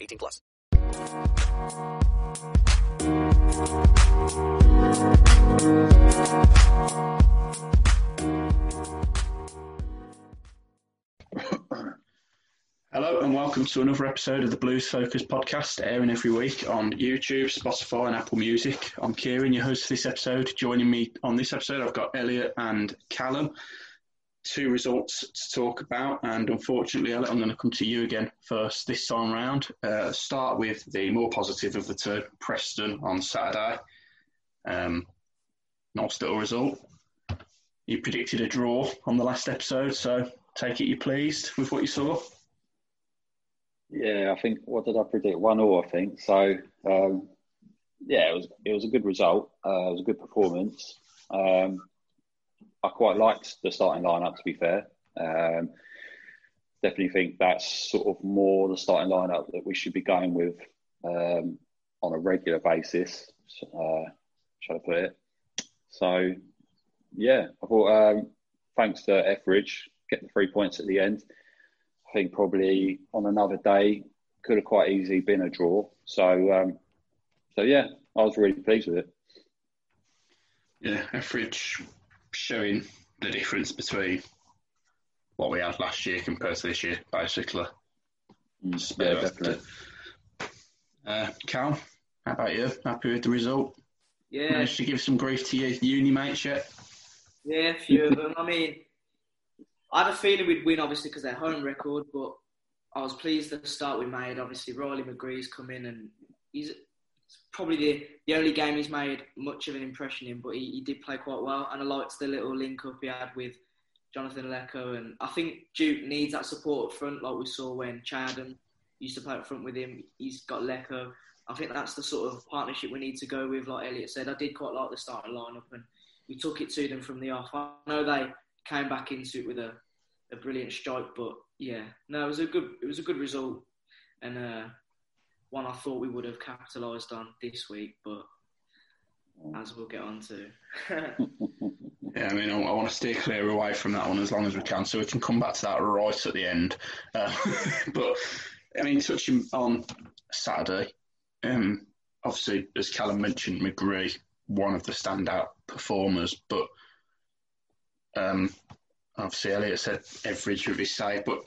18 plus. Hello and welcome to another episode of the Blues Focus podcast, airing every week on YouTube, Spotify, and Apple Music. I'm Kieran, your host for this episode. Joining me on this episode, I've got Elliot and Callum. Two results to talk about, and unfortunately, I'm going to come to you again first this time round. Uh, start with the more positive of the two, Preston on Saturday. Um, nice little result. You predicted a draw on the last episode, so take it you're pleased with what you saw. Yeah, I think what did I predict? One or I think. So um, yeah, it was it was a good result. Uh, it was a good performance. Um, I quite liked the starting lineup. To be fair, um, definitely think that's sort of more the starting lineup that we should be going with um, on a regular basis. Uh, shall I put it? So yeah, I thought um, thanks to Etheridge getting the three points at the end. I think probably on another day could have quite easily been a draw. So, um, so yeah, I was really pleased with it. Yeah, Etheridge showing the difference between what we had last year compared to this year, basically. Mm, yeah, definitely. Uh, Cal, how about you? Happy with the result? Yeah, Managed to give some grief to your uni mates yet? yeah, a few of them. I mean, I had a feeling we'd win, obviously, because their home record, but I was pleased at the start we made. Obviously, Riley McGree's come in, and he's it's probably the, the only game he's made much of an impression in, but he, he did play quite well, and I liked the little link up he had with Jonathan Leko, and I think Duke needs that support up front, like we saw when Che Adams used to play up front with him. He's got Leko. I think that's the sort of partnership we need to go with. Like Elliot said, I did quite like the starting lineup, and we took it to them from the off. I know they came back into it with a, a brilliant strike, but yeah, no, it was a good it was a good result, and uh, one I thought we would have capitalised on this week, but as we'll get on to. Yeah, I mean, I, I want to stay clear away from that one as long as we can, so we can come back to that right at the end. Uh, but I mean, touching on Saturday, um, obviously, as Callum mentioned, McGree, one of the standout performers, but um, obviously Elliot said Etheridge with his save, but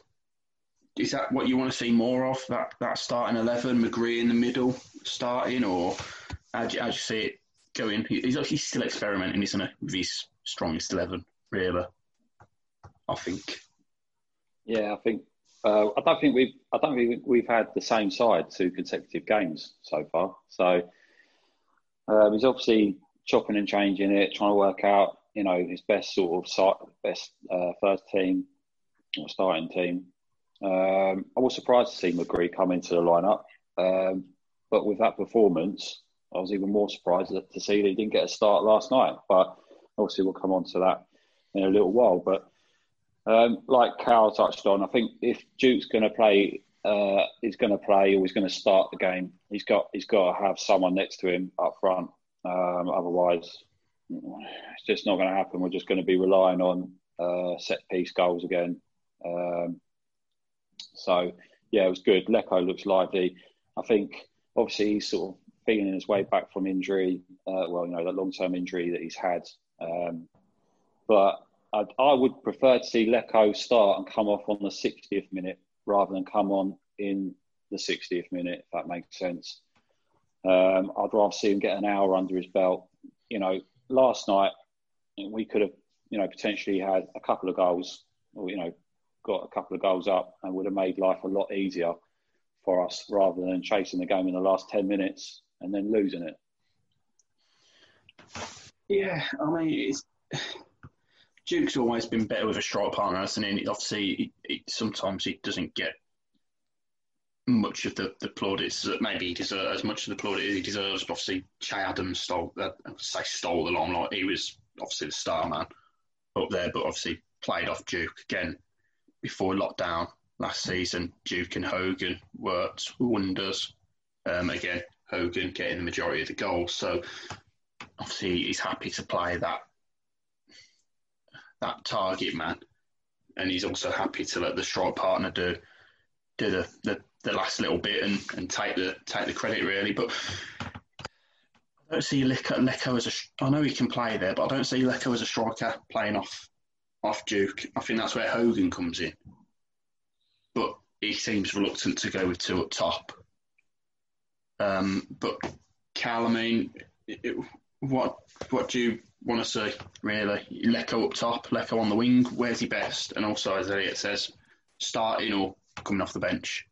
is that what you want to see more of? That that starting eleven, McGree in the middle, starting, or how do you, how do you see it going? He's he's still experimenting, isn't he, with his strongest eleven, really? I think. Yeah, I think uh, I don't think we've I don't think we've had the same side two consecutive games so far. So um, he's obviously chopping and changing it, trying to work out you know his best sort of side, best uh, first team or starting team. Um, I was surprised to see McGree come into the lineup, um, but with that performance, I was even more surprised to see that he didn't get a start last night. But obviously, we'll come on to that in a little while. But um, like Cal touched on, I think if Duke's going to play uh, is going to play or he's going to start the game, he's got he's got to have someone next to him up front. Um, otherwise, it's just not going to happen. We're just going to be relying on uh, set piece goals again. Um, so yeah, it was good. Leko looks lively. I think obviously he's sort of feeling his way back from injury. Uh, well, you know that long term injury that he's had. Um, but I, I would prefer to see Leko start and come off on the 60th minute rather than come on in the 60th minute, if that makes sense. Um, I'd rather see him get an hour under his belt. You know, last night we could have, you know, potentially had a couple of goals, or you know, got a couple of goals up, and would have made life a lot easier for us rather than chasing the game in the last ten minutes and then losing it. Yeah, I mean, Duke's always been better with a strike partner, hasn't he? Obviously, he, he, sometimes he doesn't get much of the, the plaudits that maybe he deserves, as much of the plaudits he deserves. But obviously, Che Adams stole, uh, say stole the limelight. He was obviously the star man up there, but obviously played off Duke again before lockdown last season. Duke and Hogan worked wonders. Um, again, Hogan getting the majority of the goals, so obviously he's happy to play that that target man, and he's also happy to let the strike partner do do the, the, the last little bit and, and take the take the credit really. But I don't see Leko, as a. I know he can play there, but I don't see Leko as a striker playing off off Duke. I think that's where Hogan comes in. But he seems reluctant to go with two up top. Um, but Cal, I mean, it, what what do you want to say, really? Leko up top, Leko on the wing. Where's he best? And also, as Elliot says, starting or coming off the bench.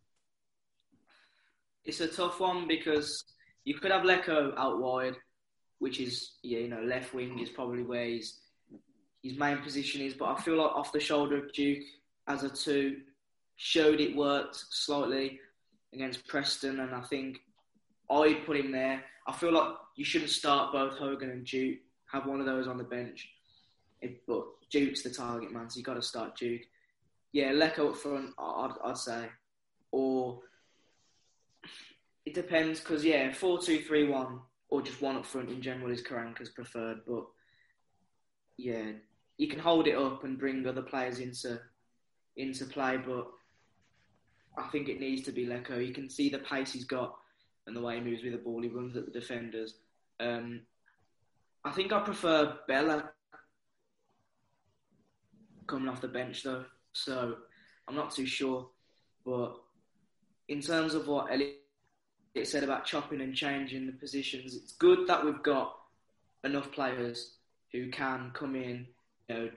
It's a tough one because you could have Leko out wide, which is yeah, you know, left wing is probably where his his main position is. But I feel like off the shoulder of Duke as a two showed it worked slightly against Preston, and I think I'd put him there. I feel like you shouldn't start both Hogan and Duke. Have one of those on the bench. If, but Duke's the target man, so you got to start Duke. Yeah, Leko up front, I'd, I'd say, or it depends because yeah, four two three one or just one up front in general is Karanka's preferred, but yeah, you can hold it up and bring other players into into play, but I think it needs to be Leko. You can see the pace he's got and the way he moves with the ball. He runs at the defenders. Um, I think I prefer Bela coming off the bench though, so I'm not too sure. But in terms of what Elliot said about chopping and changing the positions, it's good that we've got enough players who can come in, you know,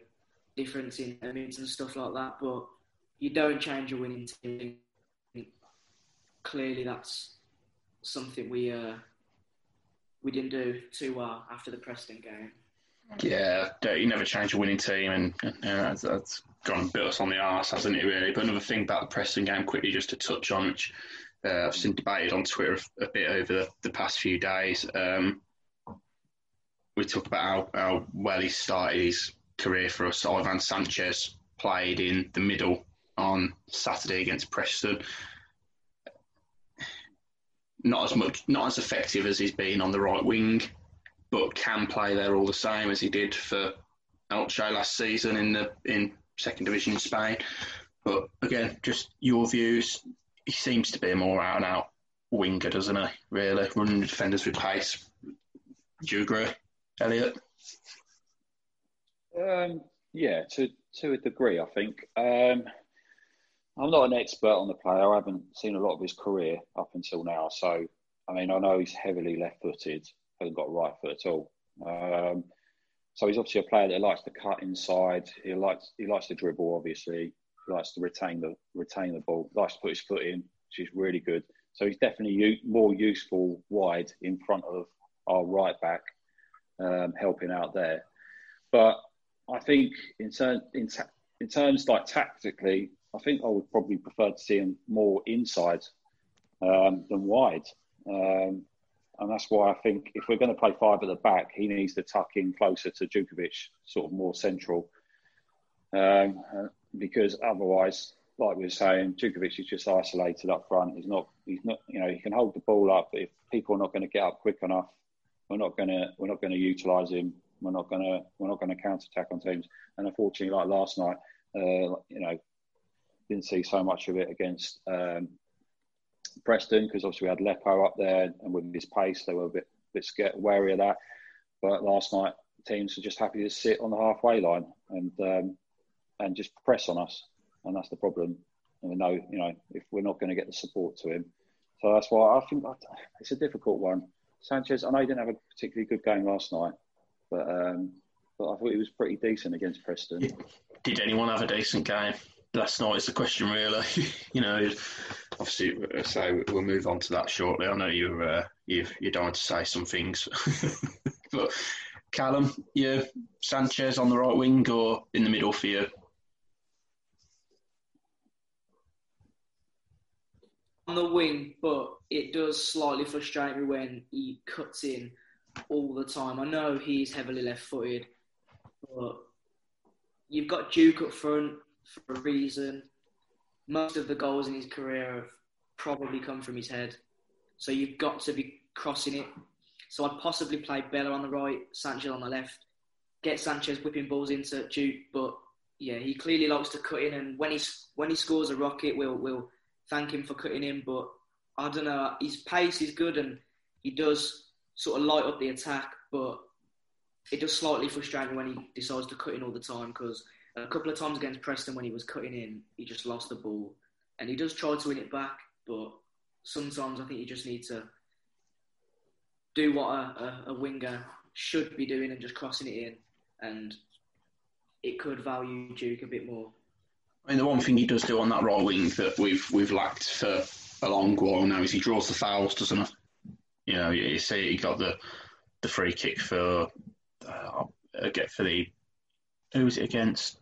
difference in minutes and stuff like that. But you don't change a winning team. Clearly, that's something we uh, we didn't do too well after the Preston game. Yeah, you never change a winning team, and, and that's, that's gone and bit us on the arse, hasn't it? Really. But another thing about the Preston game, quickly just to touch on, which uh, I've seen debated on Twitter a, a bit over the, the, past few days. Um, we talk about how, how well he started his career for us. Ivan Sanchez played in the middle on Saturday against Preston not as much, not as effective as he's been on the right wing, but can play there all the same as he did for Elche last season in the in second division in Spain. But again, just your views. He seems to be a more out and out winger, doesn't he? Really, running defenders with pace. Do you agree, Elliot? Um, yeah, to to a degree, I think. Um, I'm not an expert on the player. I haven't seen a lot of his career up until now. So, I mean, I know he's heavily left-footed, hasn't got a right foot at all. Um, so he's obviously a player that likes to cut inside. He likes he likes to dribble. Obviously, he likes to retain the retain the ball. Likes to put his foot in, which is really good. So he's definitely u- more useful wide in front of our right back, um, helping out there. But I think in, ter- in, ta- in terms like tactically, I think I would probably prefer to see him more inside um, than wide. Um, and that's why I think if we're going to play five at the back, he needs to tuck in closer to Jutkiewicz, sort of more central. Um, because otherwise, like we were saying, Jutkiewicz is just isolated up front. He's not. He's not. You know, he can hold the ball up, but if people are not going to get up quick enough, we're not going to. We're not going to utilise him. We're not going to. We're not going to counter attack on teams. And unfortunately, like last night, uh, you know, didn't see so much of it against um, Preston because obviously we had Leko up there, and with his pace, they were a bit bit scared, wary of that. But last night, teams were just happy to sit on the halfway line and um, and just press on us, and that's the problem. And we know, you know, if we're not going to get the support to him, so that's why I think it's a difficult one. Sanchez, I know he didn't have a particularly good game last night, but um, but I thought he was pretty decent against Preston. Did anyone have a decent game last night? It's the question really? you know, obviously, so we'll move on to that shortly. I know you're uh, you you're dying to say some things, but Callum, you Sanchez on the right wing or in the middle for you? on the wing, but it does slightly frustrate me when he cuts in all the time. I know he's heavily left-footed, but you've got Duke up front for a reason. Most of the goals in his career have probably come from his head, so you've got to be crossing it. So I'd possibly play Bela on the right, Sanchez on the left, get Sanchez whipping balls into Duke, but yeah, he clearly likes to cut in, and when he's when he scores a rocket, we'll we'll thank him for cutting in. But I don't know, his pace is good and he does sort of light up the attack, but it does slightly frustrate me when he decides to cut in all the time because a couple of times against Preston when he was cutting in, he just lost the ball and he does try to win it back, but sometimes I think you just need to do what a, a, a winger should be doing and just crossing it in, and it could value Duke a bit more. I mean, the one thing he does do on that right wing that we've we've lacked for a long while now is he draws the fouls, doesn't? You know, you see he got the the free kick for uh, get for the who was it against?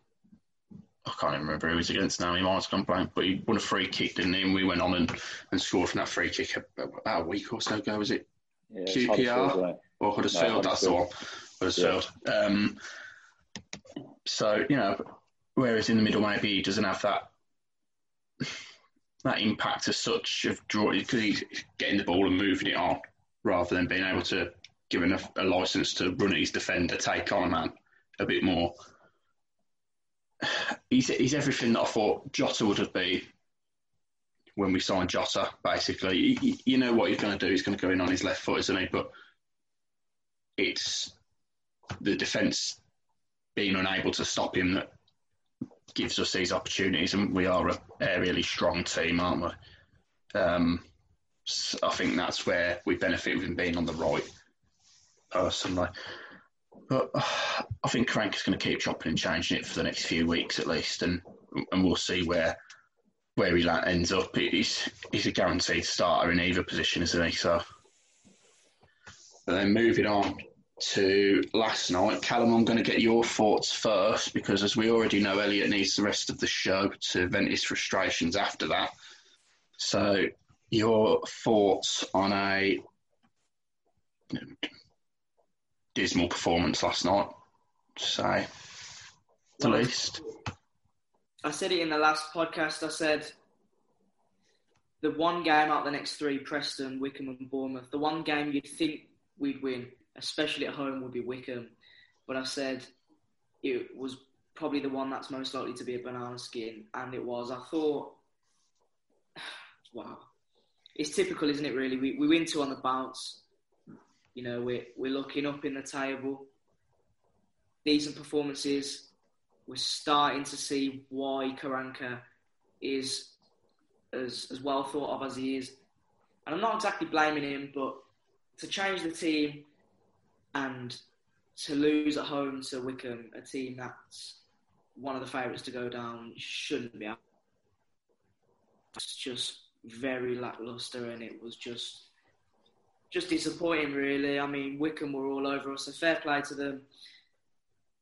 I can't even remember who was against now. He might have gone blank, but he won a free kick, didn't he? And we went on and, and scored from that free kick about a week or so ago. Was it Yeah, QPR Huddersfield, or Huddersfield? No, That's the one. Huddersfield. Um, so you know, whereas in the middle maybe he doesn't have that that impact as such of drawing because he's getting the ball and moving it on rather than being able to give him a, license to run at his defender, take on a man a bit more. He's, he's everything that I thought Jota would have been when we signed Jota, basically. You, you- know what he's going to do. He's going to go in on his left foot, isn't he? But it's the defence being unable to stop him that gives us these opportunities, and we are a aerially strong team, aren't we? Um, s- I think that's where we benefit from being on the right, personally. But uh, I think Karanka is going to keep chopping and changing it for the next few weeks at least, and and we'll see where where he ends up. He's he's a guaranteed starter in either position, isn't he? So. And then moving on to last night, Callum, I'm going to get your thoughts first because, as we already know, Elliot needs the rest of the show to vent his frustrations after that. So, your thoughts on a dismal performance last night, to say the Well, least. I said it in the last podcast. I said the one game out of the next three, Preston, Wycombe, and Bournemouth. The one game you'd think we'd win, especially at home, would be Wycombe. But I said it was probably the one that's most likely to be a banana skin, and it was. I thought, wow, it's typical, isn't it? Really, we we win two on the bounce. You know, we're we're looking up in the table. Decent performances we're starting to see why Karanka is as as well thought of as he is. And I'm not exactly blaming him, but to change the team and to lose at home to Wycombe, a team that's one of the favourites to go down, shouldn't be. It's just very lackluster, and it was just just disappointing, really. I mean, Wycombe were all over us. A fair play to them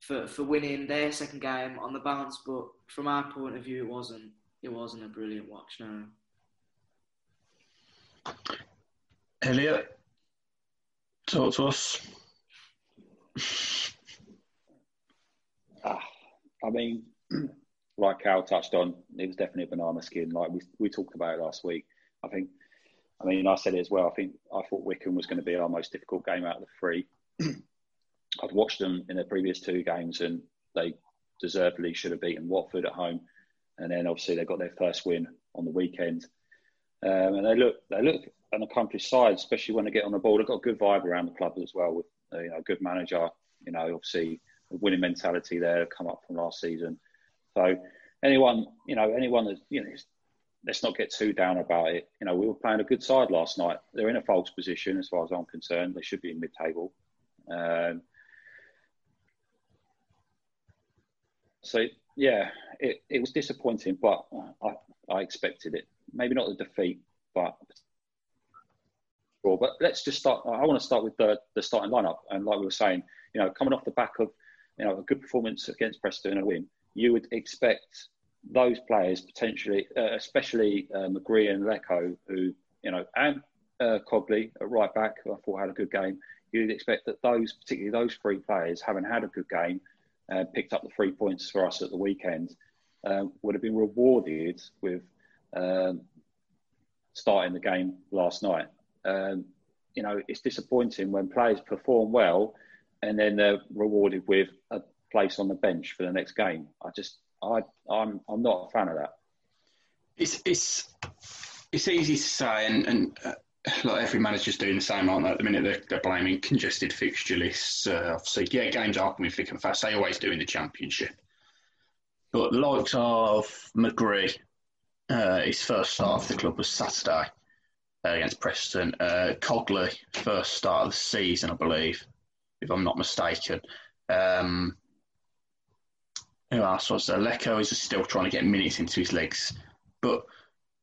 for, for winning their second game on the bounce, but from our point of view, it wasn't. It wasn't a brilliant watch. No. Elliot, talk to us. Ah, I mean, like Cal touched on, it was definitely a banana skin. Like we we talked about it last week. I think. I mean, I said it as well. I think I thought Wycombe was going to be our most difficult game out of the three. I'd watched them in the previous two games, and they deservedly should have beaten Watford at home. And then obviously they got their first win on the weekend. Um, and they look they look an accomplished side, especially when they get on the ball. They've got a good vibe around the club as well, with you know, a good manager. You know, obviously a winning mentality there, come up from last season. So anyone, you know, anyone that you know, let's not get too down about it. You know, we were playing a good side last night. They're in a false position as far as I'm concerned. They should be in mid-table. Um, so yeah, it, it was disappointing, but I, I expected it. Maybe not the defeat, but but let's just start. I want to start with the, the starting lineup, and like we were saying, you know, coming off the back of you know a good performance against Preston and a win, you would expect those players potentially, uh, especially uh, McGree and Leko, who you know, and uh, at right back, who I thought had a good game. You'd expect that those, particularly those three players, having had a good game, uh, picked up the three points for us at the weekend, uh, would have been rewarded with um, starting the game last night. Um, you know, it's disappointing when players perform well and then they're rewarded with a place on the bench for the next game. I just, I, I'm, I'm not a fan of that. It's it's it's easy to say, and, and uh, like every manager's doing the same, aren't they? At the minute, they're, they're blaming congested fixture lists. Uh, obviously, yeah, games are coming thick and fast. They always do in the championship. But the likes of McGree, uh, his first start of the club was Saturday uh, against Preston. Uh, Cogley, first start of the season, I believe, if I'm not mistaken. Um, who else was there? Leko is still trying to get minutes into his legs. But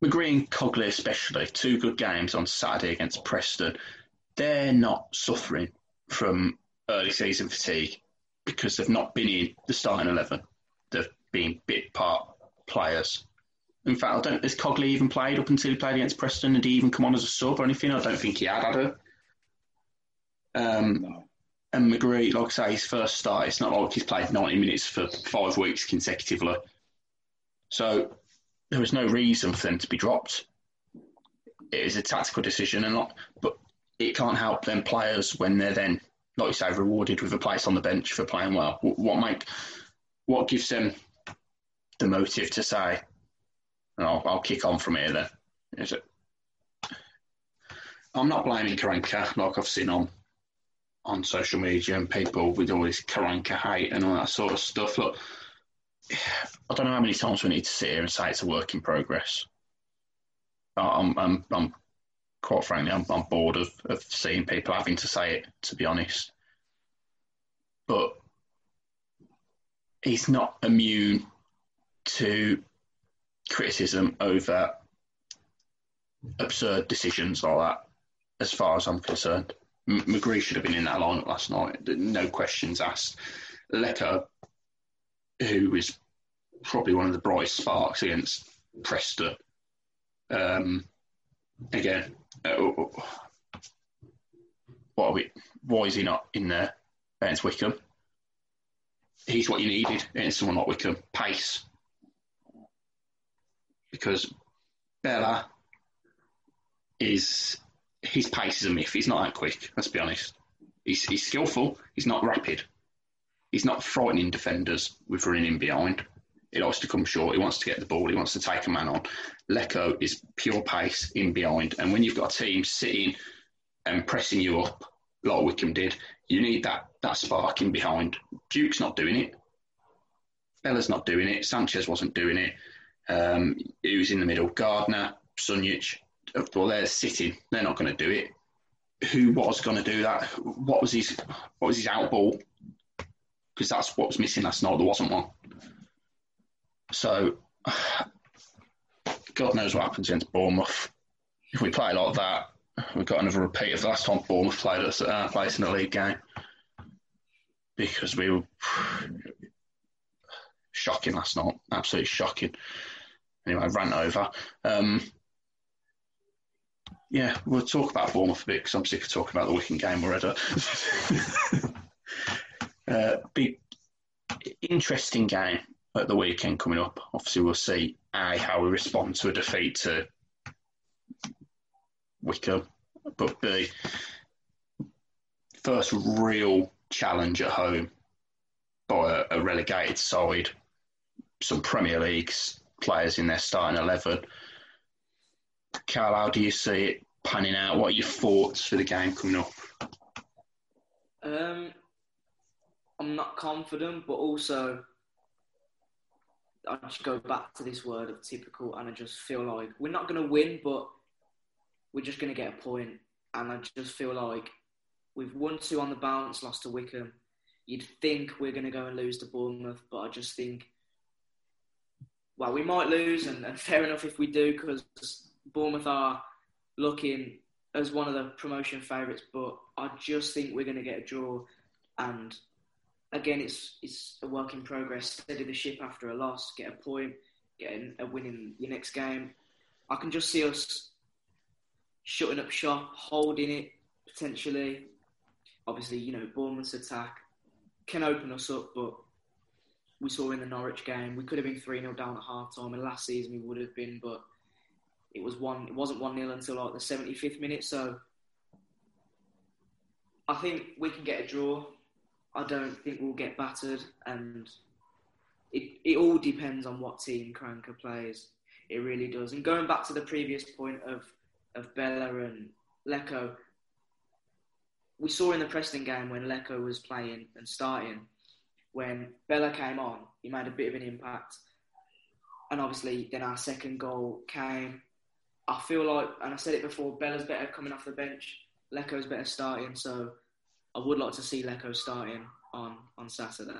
McGree and Cogley, especially, two good games on Saturday against Preston, they're not suffering from early season fatigue because they've not been in the starting 11. They've been bit part players. In fact, I don't. Has Cogley even played up until he played against Preston? Did he even come on as a sub or anything? I don't think he had, had it. Um, No. And McGree, like I say, his first start, it's not like he's played 90 minutes for five weeks consecutively. So there was no reason for them to be dropped. It is a tactical decision, and not, but it can't help them players when they're then, like you say, rewarded with a place on the bench for playing well. What make, what gives them the motive to say, "Oh, I'll kick on from here"? Then is it? I'm not blaming Karanka, like I've seen on on social media and people with all this Karanka hate and all that sort of stuff. Look, I don't know how many times we need to sit here and say it's a work in progress. I'm, I'm, I'm quite frankly, I'm, I'm bored of, of seeing people having to say it, to be honest. But he's not immune to criticism over absurd decisions like that, as far as I'm concerned. McGree should have been in that lineup last night. No questions asked. Leko, who is probably one of the brightest sparks against Preston. Um, again, uh, what are we? Why is he not in there against Wycombe? He's what you needed against someone like Wycombe. Pace. Because Bela is his pace is a myth. He's not that quick. Let's be honest. He's, he's skillful. He's not rapid. He's not frightening defenders with running in behind. He likes to come short. He wants to get the ball. He wants to take a man on. Leko is pure pace in behind. And when you've got a team sitting and pressing you up like Wycombe did, you need that that spark in behind. Duke's not doing it. Bela's not doing it. Sanchez wasn't doing it. Um, was in the middle. Gardner, Sunjic, well, they're sitting. They're not going to do it. Who was going to do that? What was his What was his out ball? Because that's what was missing last night. There wasn't one. So, God knows what happens against Bournemouth. If we play like that, we've got another repeat of the last time Bournemouth played us at our place in the league game. Because we were shocking last night. Absolutely shocking. Anyway, rant over. Um, yeah, we'll talk about Bournemouth a bit because I'm sick of talking about the Wigan game already. uh, big, interesting game. at the weekend coming up. Obviously, we'll see how we respond to a defeat to Wycombe, but B, first real challenge at home by a, a relegated side, some Premier League players in their starting 11. Carl, how do you see it panning out? What are your thoughts for the game coming up? Um, I'm not confident, but also I just go back to this word of typical, and I just feel like we're not going to win, but we're just going to get a point. And I just feel like we've won two on the bounce, lost to Wycombe. You'd think we're going to go and lose to Bournemouth, but I just think, well, we might lose, and, and fair enough if we do, because Bournemouth are looking as one of the promotion favourites, but I just think we're going to get a draw. And again, it's it's a work in progress. Steady the ship after a loss, get a point, getting a win in your next game. I can just see us shutting up shop, holding it potentially. Obviously, you know, Bournemouth's attack can open us up, but we saw in the Norwich game we could have been three 0 down at half time, and last season we would have been, but it was one. It wasn't one 0 until like the seventy fifth minute. So I think we can get a draw. I don't think we'll get battered, and it it all depends on what team Karanka plays. It really does. And going back to the previous point of of Bela and Leko, we saw in the Preston game when Leko was playing and starting, when Bela came on, he made a bit of an impact. And obviously, then our second goal came. I feel like, and I said it before, Bela's better coming off the bench. Leko's better starting. So I would like to see Leko starting on, on Saturday.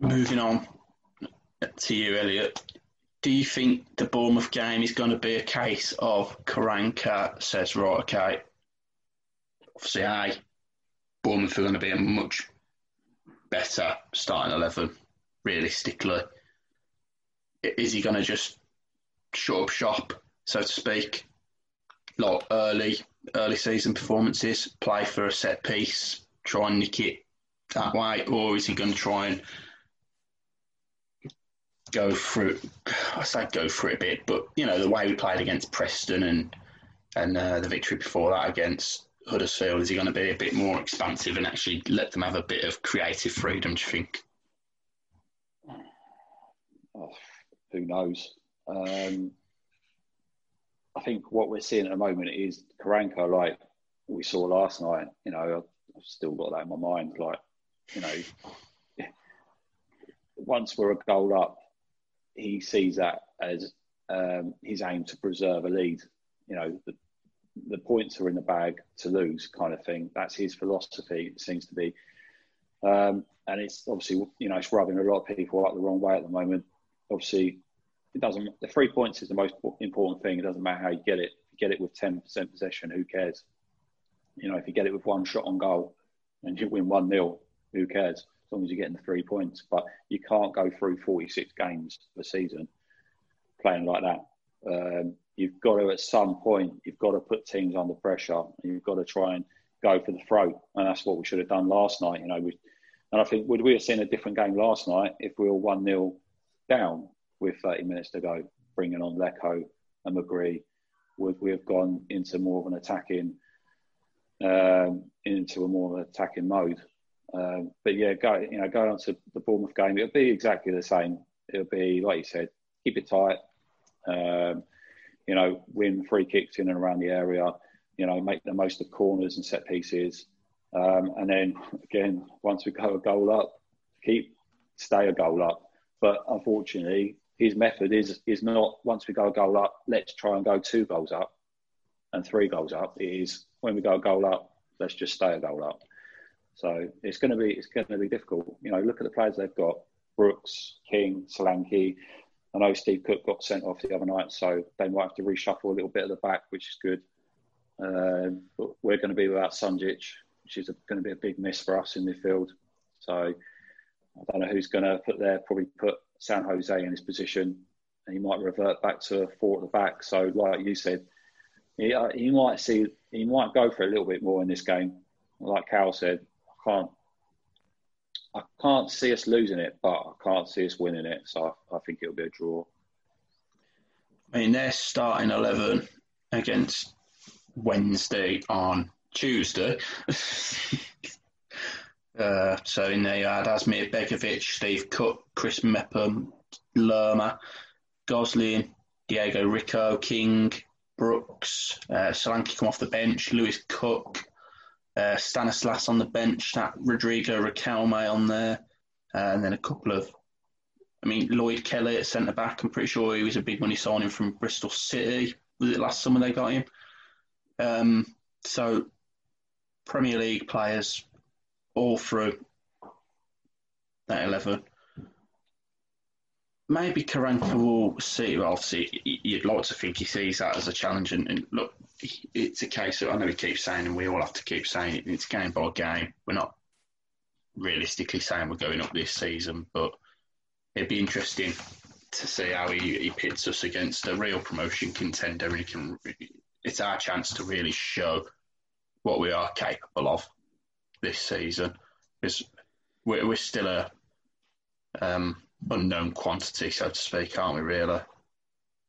Moving on to you, Elliot. Do you think the Bournemouth game is going to be a case of Karanka says, right, okay, obviously, I, Bournemouth are going to be a much better starting 11, realistically. Is he going to just shut up shop, so to speak, like early, early season performances, play for a set piece, try and nick it that way, or is he going to try and go through? I say go through a bit, but you know the way we played against Preston and and uh, the victory before that against Huddersfield, is he going to be a bit more expansive and actually let them have a bit of creative freedom? Do you think? Oh, who knows? Um, I think what we're seeing at the moment is Karanka, like we saw last night. You know, I've still got that in my mind. Like, you know, once we're a goal up, he sees that as um, his aim to preserve a lead. You know, the, the points are in the bag to lose, kind of thing. That's his philosophy. It seems to be, um, and it's obviously you know it's rubbing a lot of people up the wrong way at the moment. Obviously, it doesn't. The three points is the most important thing. It doesn't matter how you get it. You get it with ten percent possession, who cares? You know, if you get it with one shot on goal and you win one 0 who cares? As long as you're getting the three points. But you can't go through forty six games a season playing like that. Um, you've got to, at some point, you've got to put teams under pressure. And you've got to try and go for the throat, and that's what we should have done last night. You know, we, and I think would we have seen a different game last night if we were one 0 down with 30 minutes to go, bringing on Leko and McGree? Would we have gone into more of an attacking, um, into a more attacking mode? Um, but yeah, go you know, going on to the Bournemouth game, it'll be exactly the same. It'll be like you said, keep it tight. Um, you know, win free kicks in and around the area, you know, make the most of corners and set pieces. Um, and then again, once we go a goal up, keep stay a goal up. But unfortunately, his method is is not once we go a goal up, let's try and go two goals up and three goals up. It is when we go a goal up, let's just stay a goal up. So it's going to be it's going to be difficult. You know, look at the players they've got: Brooks, King, Solanke, I know Steve Cook got sent off the other night, so they might have to reshuffle a little bit at the back, which is good. Um, but we're going to be without Sunjic, which is a, going to be a big miss for us in midfield. So I don't know who's going to put there. Probably put San Jose in his position, and he might revert back to four at the back. So, like you said, he, uh, he might see he might go for a little bit more in this game. Like Cal said, I can't I can't see us losing it, but I can't see us winning it. So I, I think it'll be a draw. I mean, they're starting 11 against Wednesday on Tuesday. uh, so in there you had Asmir Begovic, Steve Cook, Chris Mepham, Lerma, Gosling, Diego Rico, King, Brooks, uh, Solanke come off the bench, Lewis Cook, uh, Stanislas on the bench, that Rodrigo Riquelme on there, uh, and then a couple of I mean, Lloyd Kelly at centre back. I'm pretty sure he was a big money signing from Bristol City. Was it last summer they got him? Um, so, Premier League players all through that 11. Maybe Karanka will see. Well, obviously, you'd like to think he sees that as a challenge. And, and look, it's a case that I know he keeps saying, and we all have to keep saying it, it's game by game. We're not realistically saying we're going up this season, but it'd be interesting to see how he, he pits us against a real promotion contender. And he can, it's our chance to really show what we are capable of this season because we're, we're still a um, unknown quantity, so to speak, aren't we? Really,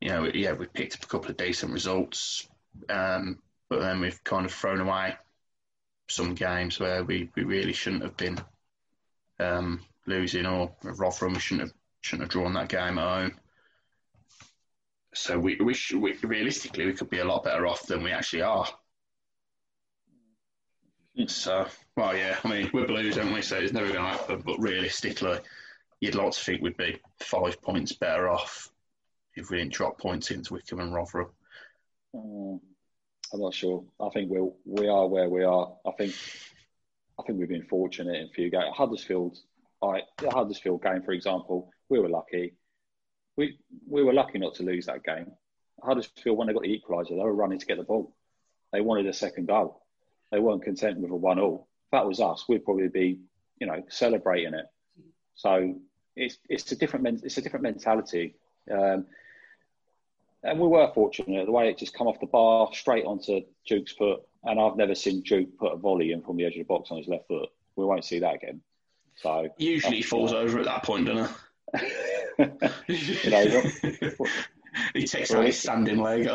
you know, yeah, we picked up a couple of decent results, um, but then we've kind of thrown away some games where we, we really shouldn't have been um, losing, or Rotherham shouldn't have shouldn't have drawn that game at home. So we, we, should, we realistically we could be a lot better off than we actually are. So, well, yeah, I mean, we're Blues, don't we? So it's never going to happen. But realistically, you'd like to think we'd be five points better off if we didn't drop points into Wycombe and Rotherham. Um, I'm not sure. I think we'll, we are where we are. I think I think we've been fortunate in a few games. Huddersfield, I, the Huddersfield game, for example, we were lucky. We we were lucky not to lose that game. Huddersfield, when they got the equaliser, they were running to get the ball. They wanted a second goal. They weren't content with a one-all. If that was us, we'd probably be, you know, celebrating it. So it's it's a different it's a different mentality. Um, and we were fortunate the way it just come off the bar straight onto Duke's foot. And I've never seen Duke put a volley in from the edge of the box on his left foot. We won't see that again. So usually he falls over at that point, doesn't he? you know, he takes out his standing leg.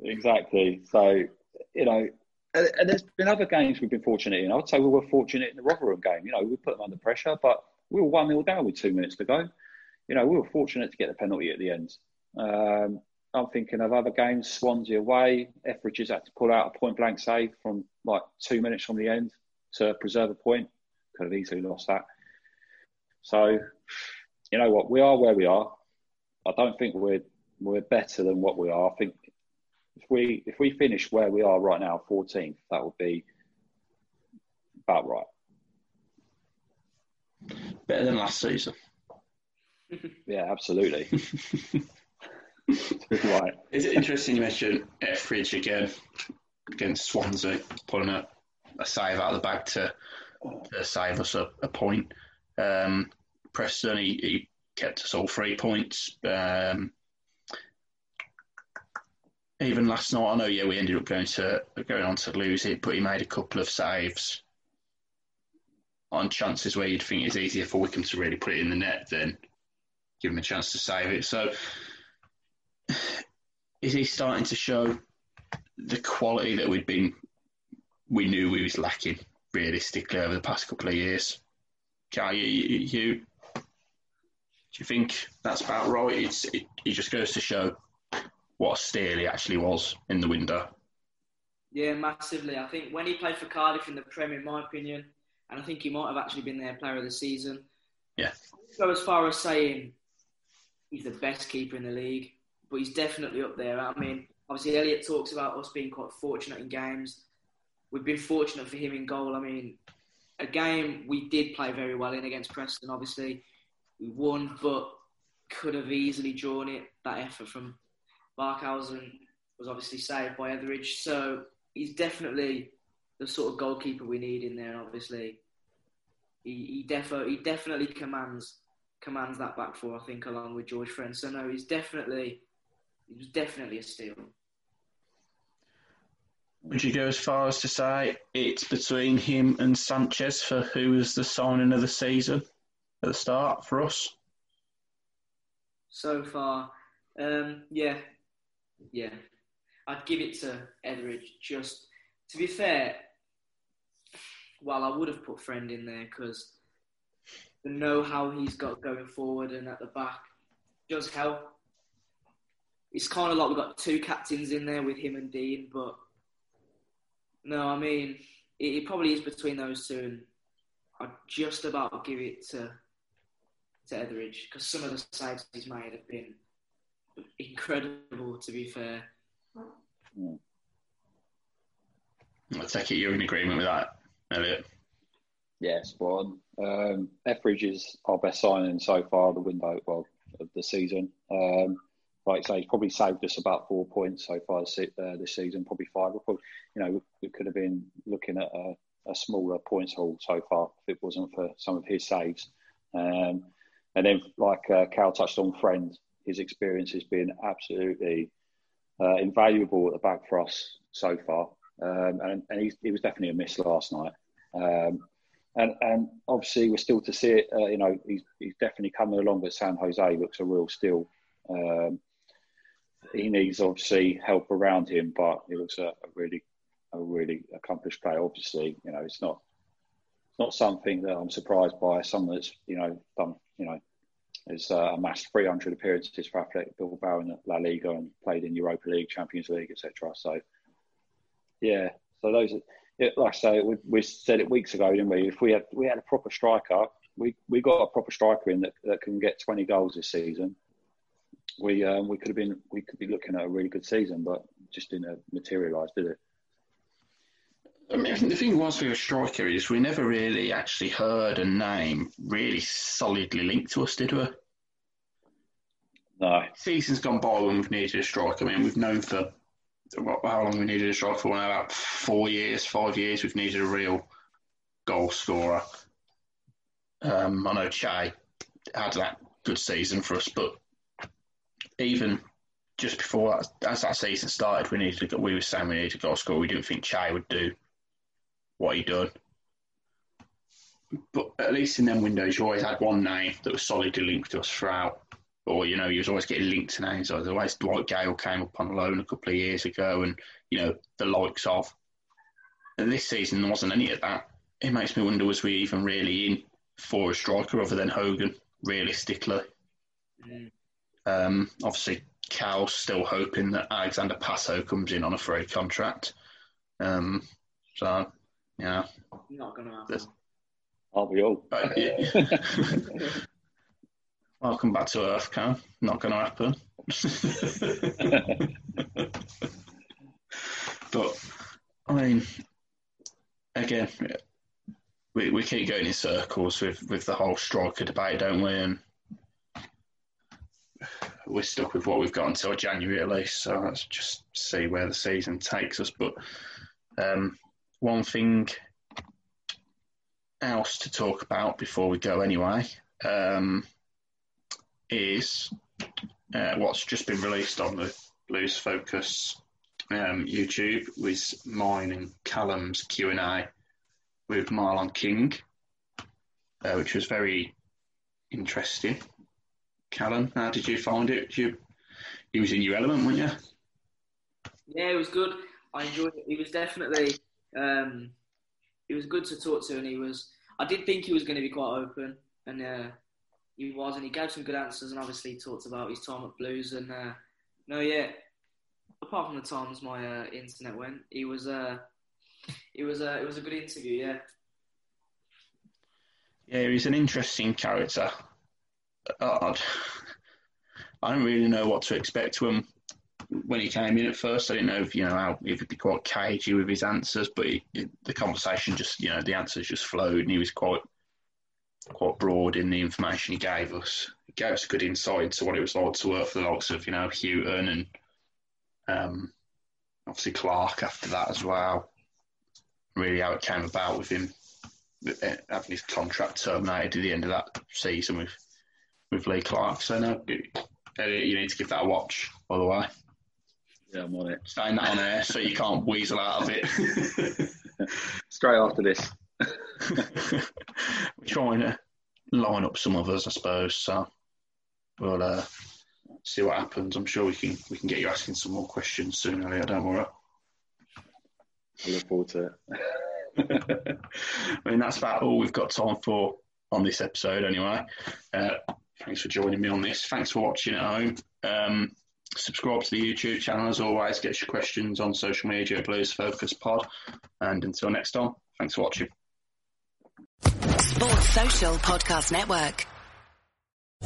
exactly. So, you know, and, there's been other games we've been fortunate in. I would say we were fortunate in the Rotherham game. You know, we put them under pressure, but we were 1 0 down with two minutes to go. You know, we were fortunate to get the penalty at the end. Um, I'm thinking of other games, Swansea away. Etheridge had to pull out a point blank save from like two minutes from the end to preserve a point. Could have easily lost that. So, you know what? We are where we are. I don't think we're we're better than what we are. I think if we if we finish where we are right now, 14th, that would be about right. Better than last season. yeah, absolutely. right. Is it interesting you mentioned Etheridge again against Swansea, pulling a, a save out of the bag to, to save us a, a point. Um, Preston, he, he, kept us all three points. Um, even last night, I know, yeah, we ended up going to going on to lose it, but he made a couple of saves on chances where you'd think it's easier for Wycombe to really put it in the net than give him a chance to save it. So, is he starting to show the quality that we'd been, we knew we was lacking realistically over the past couple of years? Can you, you, do you think that's about right? It's, it, it just goes to show what a steal he actually was in the window. Yeah, massively. I think when he played for Cardiff in the Premier, in my opinion, and I think he might have actually been their player of the season. Yeah. Go as far as saying he's the best keeper in the league, but he's definitely up there. I mean, obviously Elliot talks about us being quite fortunate in games. We've been fortunate for him in goal. I mean, a game we did play very well in against Preston. Obviously, we won, but could have easily drawn it. That effort from Barkhuizen was obviously saved by Etheridge. So he's definitely the sort of goalkeeper we need in there. And obviously, he he, defo, he definitely commands commands that back four. I think along with George Friend. So no, he's definitely he was definitely a steal. Would you go as far as to say it's between him and Sanchez for who is the signing of the season at the start for us? So far, um, yeah, yeah. I'd give it to Etheridge. Just to be fair, well, I would have put Friend in there because the know-how he's got going forward and at the back does help. It's kind of like we've got two captains in there with him and Dean, but no, I mean it, it probably is between those two, and I'd just about give it to to Etheridge because some of the saves he's made have been incredible. To be fair, I take it you're in agreement with that, Elliot. Yeah, spot on. Um, Etheridge is our best signing so far, the window, well, of the season. Um, like I say, he's probably saved us about four points so far this, uh, this season, probably five. We probably, you know, we, we could have been looking at a, a, smaller points haul so far if it wasn't for some of his saves. Um, and then, like uh, Cal touched on, friend, his experience has been absolutely uh, invaluable at the back for us so far. Um, and and he, he was definitely a miss last night. Um, and and obviously we're still to see it. Uh, you know, he's, he's definitely coming along. But San Jose looks a real steal. Um, he needs obviously help around him, but he looks a, a, really a really accomplished player. Obviously, you know, it's not it's not something that I'm surprised by. Someone that's you know done you know has uh, amassed 300 appearances for Athletic Bilbao in La Liga and played in Europa League, Champions League, etc. So yeah, so those are yeah, like I say, we, we, said it weeks ago, didn't we? If we had we had a proper striker, we we got a proper striker in that, that can get twenty goals this season. We um, we could have been we could be looking at a really good season, but just didn't materialise, did it? I mean, the thing was with a striker is we never really actually heard a name really solidly linked to us, did we? No. Season's gone by when we've needed a striker. I mean, we've known for how long we needed a striker for? About four years, five years. We've needed a real goal scorer. Um, I know Che had that good season for us, but even just before that, as that season started, we needed to, we were saying we needed a goal scorer. We didn't think Che would do what he done. But at least in them windows, you always had one name that was solidly linked to us throughout or you know, he was always getting linked to names. Otherwise, Dwight Gayle came up on loan a couple of years ago, and you know the likes of. And this season there wasn't any of that. It makes me wonder: was we even really in for a striker other than Hogan, realistically? Mm. Um, obviously, Cal's still hoping that Alexander Pato comes in on a free contract. Um, so, yeah, not going to happen. Aren't we all? Uh, yeah. Welcome back to Earth, Cam. Not going to happen. but, I mean, again, we, we keep going in circles with, with the whole striker debate, don't we? And we're stuck with what we've got until January at least. So let's just see where the season takes us. But um, one thing else to talk about before we go, anyway. Um, is uh, what's just been released on the Blues Focus um, YouTube with mine and Callum's Q and A with Marlon King, uh, which was very interesting. Callum, how did you find it? You, he was in your element, weren't you? Yeah, it was good. I enjoyed it. He was definitely, um, he was good to talk to, and he was. I did think he was going to be quite open, and uh, he was, and he gave some good answers, and obviously talked about his time at Blues. And uh, no, yeah, apart from the times my uh, internet went, he was, uh, it was, uh, it was a good interview. Yeah. Yeah, he's an interesting character. I don't really know what to expect from him when he came in at first. I didn't know if you know how if he'd be quite cagey with his answers, but he, the conversation just you know the answers just flowed, and he was quite quite broad in the information he gave us. He gave us a good insight into what it was like to work for the likes of, you know, Hughton and um, obviously Clark after that as well. Really how it came about with him uh, having his contract terminated at the end of that season with with Lee Clark. So no, you need to give that a watch, by the way. Yeah, I'm on it. saying that on air so you can't weasel out of it. Straight after this. We're trying to line up some others, I suppose. So we'll uh, see what happens. I'm sure we can we can get you asking some more questions soon, Elliot. Don't worry. I look forward to it. I mean, that's about all we've got time for on this episode, anyway. Uh, thanks for joining me on this. Thanks for watching at home. Um, subscribe to the YouTube channel as always. Get your questions on social media at Blues Focus Pod. And until next time, thanks for watching. Sports Social Podcast Network.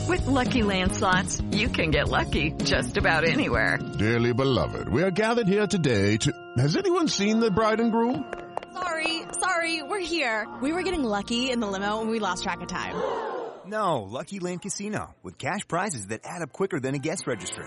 With Lucky Land slots, you can get lucky just about anywhere. Dearly beloved, we are gathered here today to. Has anyone seen the bride and groom? Sorry, sorry, we're here. We were getting lucky in the limo and we lost track of time. No, Lucky Land Casino, with cash prizes that add up quicker than a guest registry.